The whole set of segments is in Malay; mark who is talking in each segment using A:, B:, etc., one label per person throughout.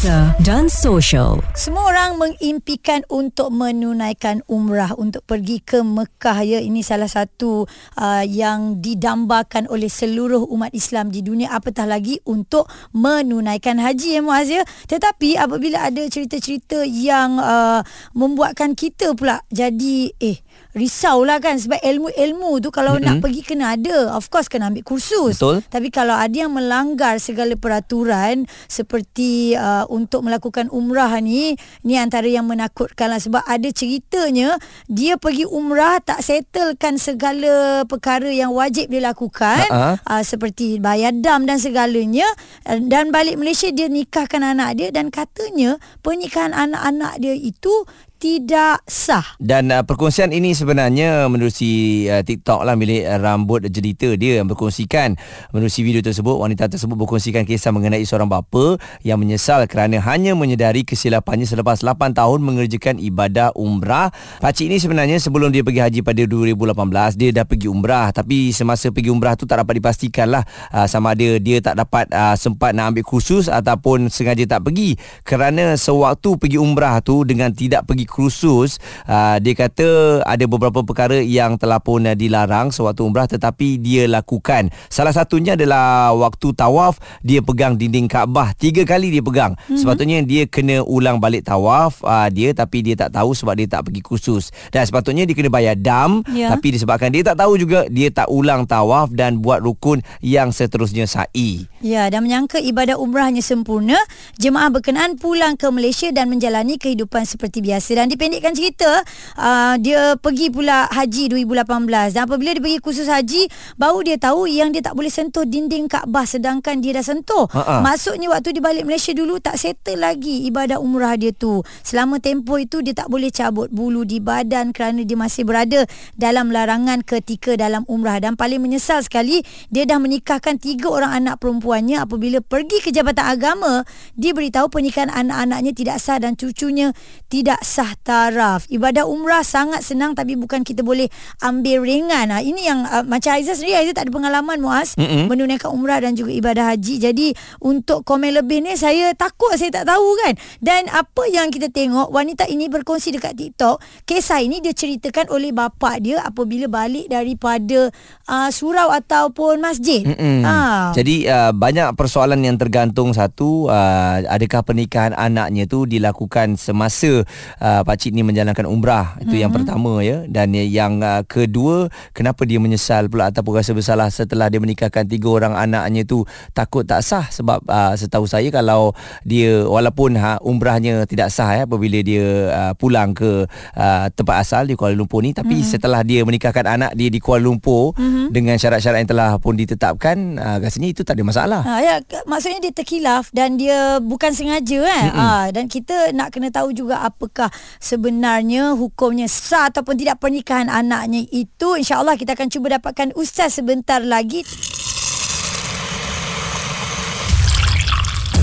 A: dan social.
B: Semua orang mengimpikan untuk menunaikan umrah untuk pergi ke Mekah ya. Ini salah satu uh, yang didambakan oleh seluruh umat Islam di dunia apatah lagi untuk menunaikan haji ya Muaz ya. Tetapi apabila ada cerita-cerita yang uh, membuatkan kita pula jadi eh risaulah kan sebab ilmu-ilmu tu kalau mm-hmm. nak pergi kena ada. Of course kena ambil kursus.
C: Betul.
B: Tapi kalau ada yang melanggar segala peraturan seperti uh, untuk melakukan umrah ni, ni antara yang menakutkan lah. Sebab ada ceritanya dia pergi umrah tak settlekan segala perkara yang wajib dia lakukan. Uh-huh. uh, seperti bayar dam dan segalanya. Dan balik Malaysia dia nikahkan anak dia dan katanya pernikahan anak-anak dia itu tidak sah.
C: Dan uh, perkongsian ini sebenarnya menerusi uh, TikTok lah milik uh, rambut jelita dia yang berkongsikan menerusi video tersebut wanita tersebut berkongsikan kisah mengenai seorang bapa yang menyesal kerana hanya menyedari kesilapannya selepas 8 tahun mengerjakan ibadah umrah. Pakcik ini sebenarnya sebelum dia pergi haji pada 2018 dia dah pergi umrah tapi semasa pergi umrah tu tak dapat dipastikan lah uh, sama ada dia tak dapat uh, sempat nak ambil khusus ataupun sengaja tak pergi kerana sewaktu pergi umrah tu dengan tidak pergi khusus uh, dia kata ada beberapa perkara yang telah pun uh, dilarang sewaktu umrah tetapi dia lakukan. Salah satunya adalah waktu tawaf dia pegang dinding Kaabah. Tiga kali dia pegang. Mm-hmm. sepatutnya dia kena ulang balik tawaf uh, dia tapi dia tak tahu sebab dia tak pergi khusus. Dan sepatutnya dia kena bayar dam yeah. tapi disebabkan dia tak tahu juga dia tak ulang tawaf dan buat rukun yang seterusnya sa'i.
B: Ya dan menyangka ibadah umrahnya sempurna jemaah berkenaan pulang ke Malaysia dan menjalani kehidupan seperti biasa dan dipendekkan cerita uh, dia pergi pula haji 2018 dan apabila dia pergi khusus haji baru dia tahu yang dia tak boleh sentuh dinding Kaabah sedangkan dia dah sentuh. Ha-ha. maksudnya waktu dia balik Malaysia dulu tak settle lagi ibadah umrah dia tu. Selama tempoh itu dia tak boleh cabut bulu di badan kerana dia masih berada dalam larangan ketika dalam umrah. Dan paling menyesal sekali dia dah menikahkan tiga orang anak perempuannya. Apabila pergi ke jabatan agama dia beritahu pernikahan anak-anaknya tidak sah dan cucunya tidak sah taraf. Ibadah umrah sangat senang tapi bukan kita boleh ambil ringan. Ha, ini yang uh, macam Aizah sendiri Aizah tak ada pengalaman Muaz mm-hmm. menunaikan umrah dan juga ibadah haji. Jadi untuk komen lebih ni saya takut saya tak tahu kan. Dan apa yang kita tengok wanita ini berkongsi dekat TikTok, kisah ini dia ceritakan oleh bapa dia apabila balik daripada uh, surau ataupun masjid.
C: Mm-hmm. Ha. Jadi uh, banyak persoalan yang tergantung satu uh, adakah pernikahan anaknya tu dilakukan semasa uh, uh, pakcik ni menjalankan umrah itu mm-hmm. yang pertama ya dan yang uh, kedua kenapa dia menyesal pula ataupun rasa bersalah setelah dia menikahkan tiga orang anaknya tu takut tak sah sebab uh, setahu saya kalau dia walaupun ha, umrahnya tidak sah ya apabila dia uh, pulang ke uh, tempat asal di Kuala Lumpur ni tapi mm-hmm. setelah dia menikahkan anak dia di Kuala Lumpur mm-hmm. dengan syarat-syarat yang telah pun ditetapkan uh, rasanya itu tak ada masalah
B: ha, ya maksudnya dia terkilaf dan dia bukan sengaja kan mm-hmm. ha, dan kita nak kena tahu juga apakah sebenarnya hukumnya sah ataupun tidak pernikahan anaknya itu insyaallah kita akan cuba dapatkan ustaz sebentar lagi.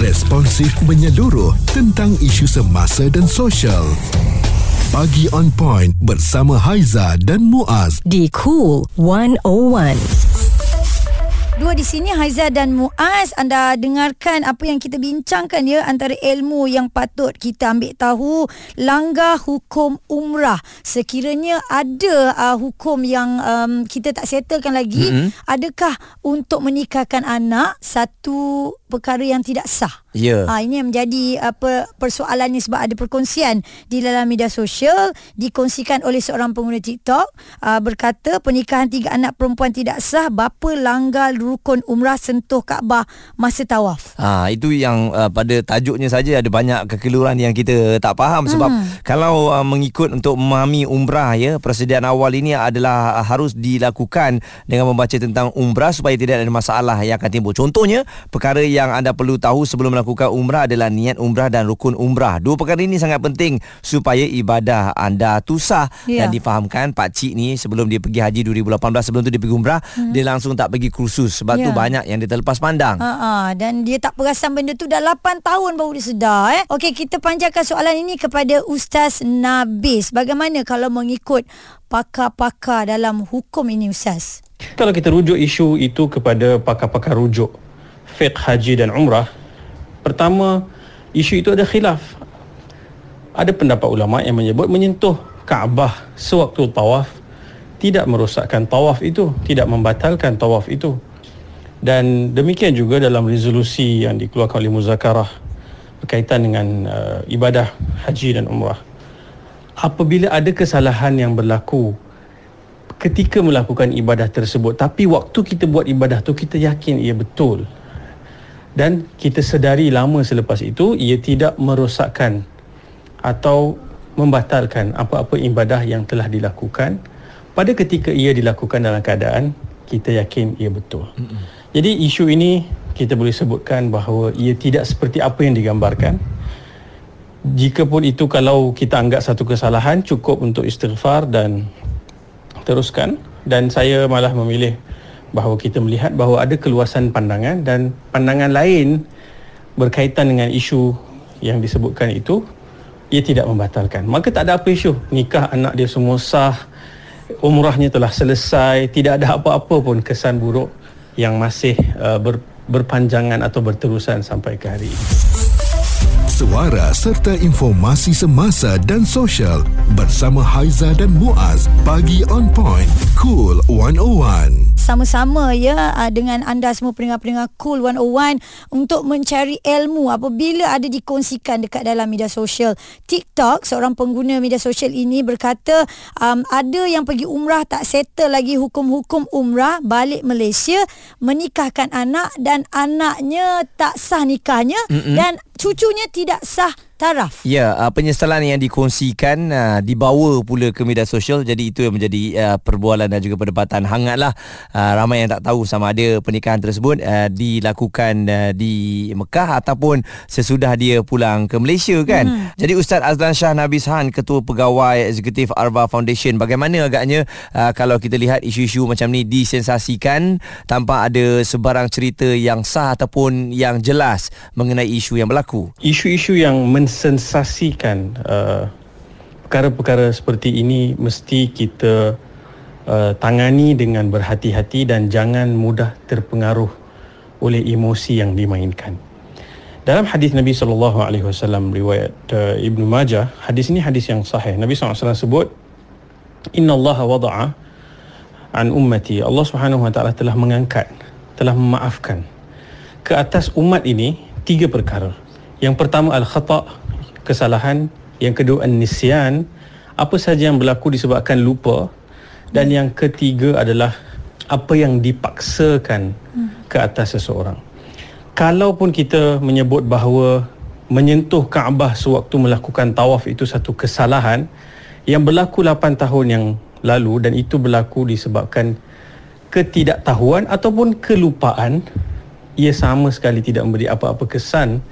D: Responsif menyeluruh tentang isu semasa dan sosial. Pagi on point bersama Haiza dan Muaz.
A: Di Cool 101
B: Dua di sini Haiza dan Muaz anda dengarkan apa yang kita bincangkan ya antara ilmu yang patut kita ambil tahu langgar hukum umrah sekiranya ada uh, hukum yang um, kita tak settlekan lagi mm-hmm. adakah untuk menikahkan anak satu perkara yang tidak sah.
C: Yeah.
B: Ha, ini yang menjadi apa persoalannya sebab ada perkongsian di dalam media sosial dikongsikan oleh seorang pengguna TikTok uh, berkata pernikahan tiga anak perempuan tidak sah bapa langgar rukun umrah sentuh Kaabah masa tawaf.
C: Ha itu yang uh, pada tajuknya saja ada banyak kekeliruan yang kita tak faham sebab hmm. kalau uh, mengikut untuk memahami umrah ya persediaan awal ini adalah uh, harus dilakukan dengan membaca tentang umrah supaya tidak ada masalah yang akan timbul. Contohnya perkara yang anda perlu tahu sebelum melakukan umrah adalah niat umrah dan rukun umrah. Dua perkara ini sangat penting supaya ibadah anda tu sah
B: Ya.
C: dan difahamkan Pak Cik ni sebelum dia pergi haji 2018 sebelum tu dia pergi umrah hmm. dia langsung tak pergi kursus sebab
B: Ya.
C: tu banyak yang dia terlepas pandang.
B: Ha ah, dan dia tak perasan benda tu dah 8 tahun baru dia sedar eh. Okey, kita panjangkan soalan ini kepada Ustaz Nabis. Bagaimana kalau mengikut pakar-pakar dalam hukum ini Ustaz?
E: Kalau kita rujuk isu itu kepada pakar-pakar rujuk fiqh haji dan umrah, pertama isu itu ada khilaf. Ada pendapat ulama yang menyebut menyentuh Kaabah sewaktu tawaf tidak merosakkan tawaf itu, tidak membatalkan tawaf itu. Dan demikian juga dalam resolusi yang dikeluarkan oleh Muzakarah berkaitan dengan uh, ibadah haji dan umrah. Apabila ada kesalahan yang berlaku ketika melakukan ibadah tersebut tapi waktu kita buat ibadah tu kita yakin ia betul dan kita sedari lama selepas itu ia tidak merosakkan atau membatalkan apa-apa ibadah yang telah dilakukan pada ketika ia dilakukan dalam keadaan kita yakin ia betul. Mm-hmm. Jadi isu ini kita boleh sebutkan bahawa ia tidak seperti apa yang digambarkan. Jikapun itu kalau kita anggap satu kesalahan cukup untuk istighfar dan teruskan dan saya malah memilih bahawa kita melihat bahawa ada keluasan pandangan dan pandangan lain berkaitan dengan isu yang disebutkan itu ia tidak membatalkan. Maka tak ada apa isu. Nikah anak dia semua sah, umrahnya telah selesai, tidak ada apa-apa pun kesan buruk yang masih uh, ber, berpanjangan atau berterusan sampai ke hari ini.
D: Suara serta informasi semasa dan sosial bersama Haiza dan Muaz. Pagi on point. Cool 101.
B: sama-sama ya ah, dengan anda semua pendengar-pendengar Cool 101 untuk mencari ilmu apabila ada dikongsikan dekat dalam media sosial. TikTok, seorang pengguna media sosial ini berkata um, ada yang pergi umrah tak settle lagi hukum-hukum umrah balik Malaysia menikahkan anak dan anaknya tak sah nikahnya Mm-mm. dan cucunya tidak sah taraf.
C: Ya, uh, penyesalan yang dikongsikan uh, dibawa pula ke media sosial jadi itu yang menjadi uh, perbualan dan juga perdebatan hangatlah. Uh, ramai yang tak tahu sama ada pernikahan tersebut uh, dilakukan uh, di Mekah ataupun sesudah dia pulang ke Malaysia kan. Hmm. Jadi Ustaz Azlan Shah Nabis Han Ketua Pegawai Eksekutif Arba Foundation bagaimana agaknya uh, kalau kita lihat isu-isu macam ni disensasikan tanpa ada sebarang cerita yang sah ataupun yang jelas mengenai isu yang berlaku.
E: Isu-isu yang mensensasikan uh, perkara-perkara seperti ini mesti kita uh, tangani dengan berhati-hati dan jangan mudah terpengaruh oleh emosi yang dimainkan. Dalam hadis Nabi sallallahu alaihi wasallam riwayat uh, Ibnu Majah, hadis ini hadis yang sahih. Nabi wasallam sebut Inna Allah wada'a an ummati. Allah Subhanahu wa taala telah mengangkat, telah memaafkan ke atas umat ini tiga perkara. Yang pertama al-khata' kesalahan, yang kedua an-nisyan, apa saja yang berlaku disebabkan lupa. Dan yang ketiga adalah apa yang dipaksakan ke atas seseorang. Kalaupun kita menyebut bahawa menyentuh Kaabah sewaktu melakukan tawaf itu satu kesalahan yang berlaku 8 tahun yang lalu dan itu berlaku disebabkan ketidaktahuan ataupun kelupaan ia sama sekali tidak memberi apa-apa kesan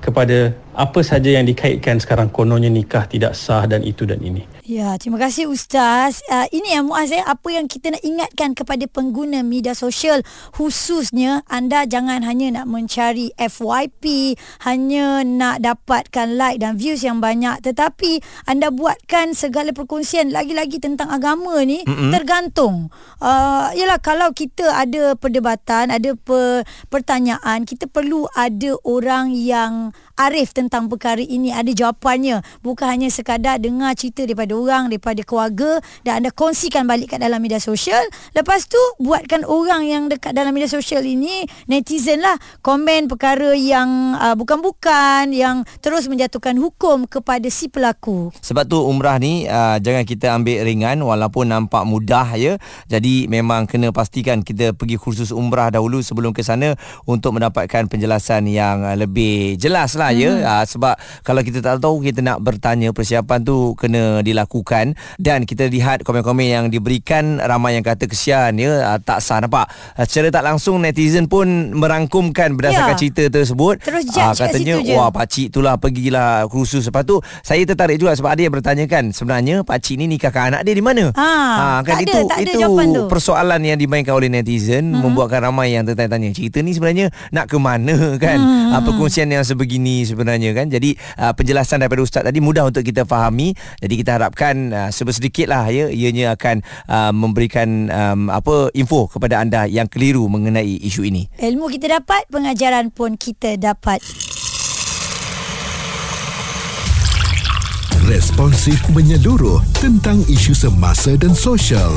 E: kepada apa saja yang dikaitkan sekarang kononnya nikah tidak sah dan itu dan ini.
B: Ya, terima kasih Ustaz. Uh, ini yang Muaz eh, apa yang kita nak ingatkan kepada pengguna media sosial khususnya anda jangan hanya nak mencari FYP, hanya nak dapatkan like dan views yang banyak tetapi anda buatkan segala perkongsian lagi-lagi tentang agama ni mm-hmm. tergantung. Uh, yalah kalau kita ada perdebatan, ada per, pertanyaan, kita perlu ada orang yang arif tentang perkara ini, ada jawapannya. Bukan hanya sekadar dengar cerita daripada orang daripada keluarga dan anda kongsikan balik kat dalam media sosial. Lepas tu buatkan orang yang dekat dalam media sosial ini netizen lah. Komen perkara yang uh, bukan-bukan yang terus menjatuhkan hukum kepada si pelaku.
C: Sebab tu umrah ni uh, jangan kita ambil ringan walaupun nampak mudah ya. Jadi memang kena pastikan kita pergi kursus umrah dahulu sebelum ke sana untuk mendapatkan penjelasan yang uh, lebih jelas lah lah ya uh, sebab kalau kita tak tahu kita nak bertanya persiapan tu kena dilakukan dan kita lihat komen-komen yang diberikan ramai yang kata kesian ya uh, tak sah nampak uh, secara tak langsung netizen pun merangkumkan berdasarkan
B: Ya.
C: cerita tersebut
B: Terus judge kat
C: katanya
B: situ
C: wah pakcik itulah pergilah kursus lepas tu saya tertarik juga sebab ada yang bertanyakan sebenarnya pakcik ni nikahkan anak dia di mana
B: Ha,
C: kan
B: tak ada,
C: itu
B: tak ada
C: itu
B: jawapan tu.
C: persoalan yang dimainkan oleh netizen hmm. membuatkan ramai yang tertanya-tanya cerita ni sebenarnya nak ke mana kan hmm. uh, perkongsian yang sebegini sebenarnya kan jadi uh, penjelasan daripada ustaz tadi mudah untuk kita fahami jadi kita harapkan uh, sebersedikit lah ya ianya akan uh, memberikan um, apa info kepada anda yang keliru mengenai isu ini
B: Ilmu kita dapat, pengajaran pun kita dapat.
D: Responsif menyeluruh tentang isu semasa dan sosial.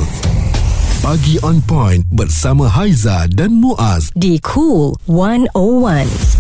D: Pagi on point bersama Haiza dan Muaz.
A: Di Cool 101.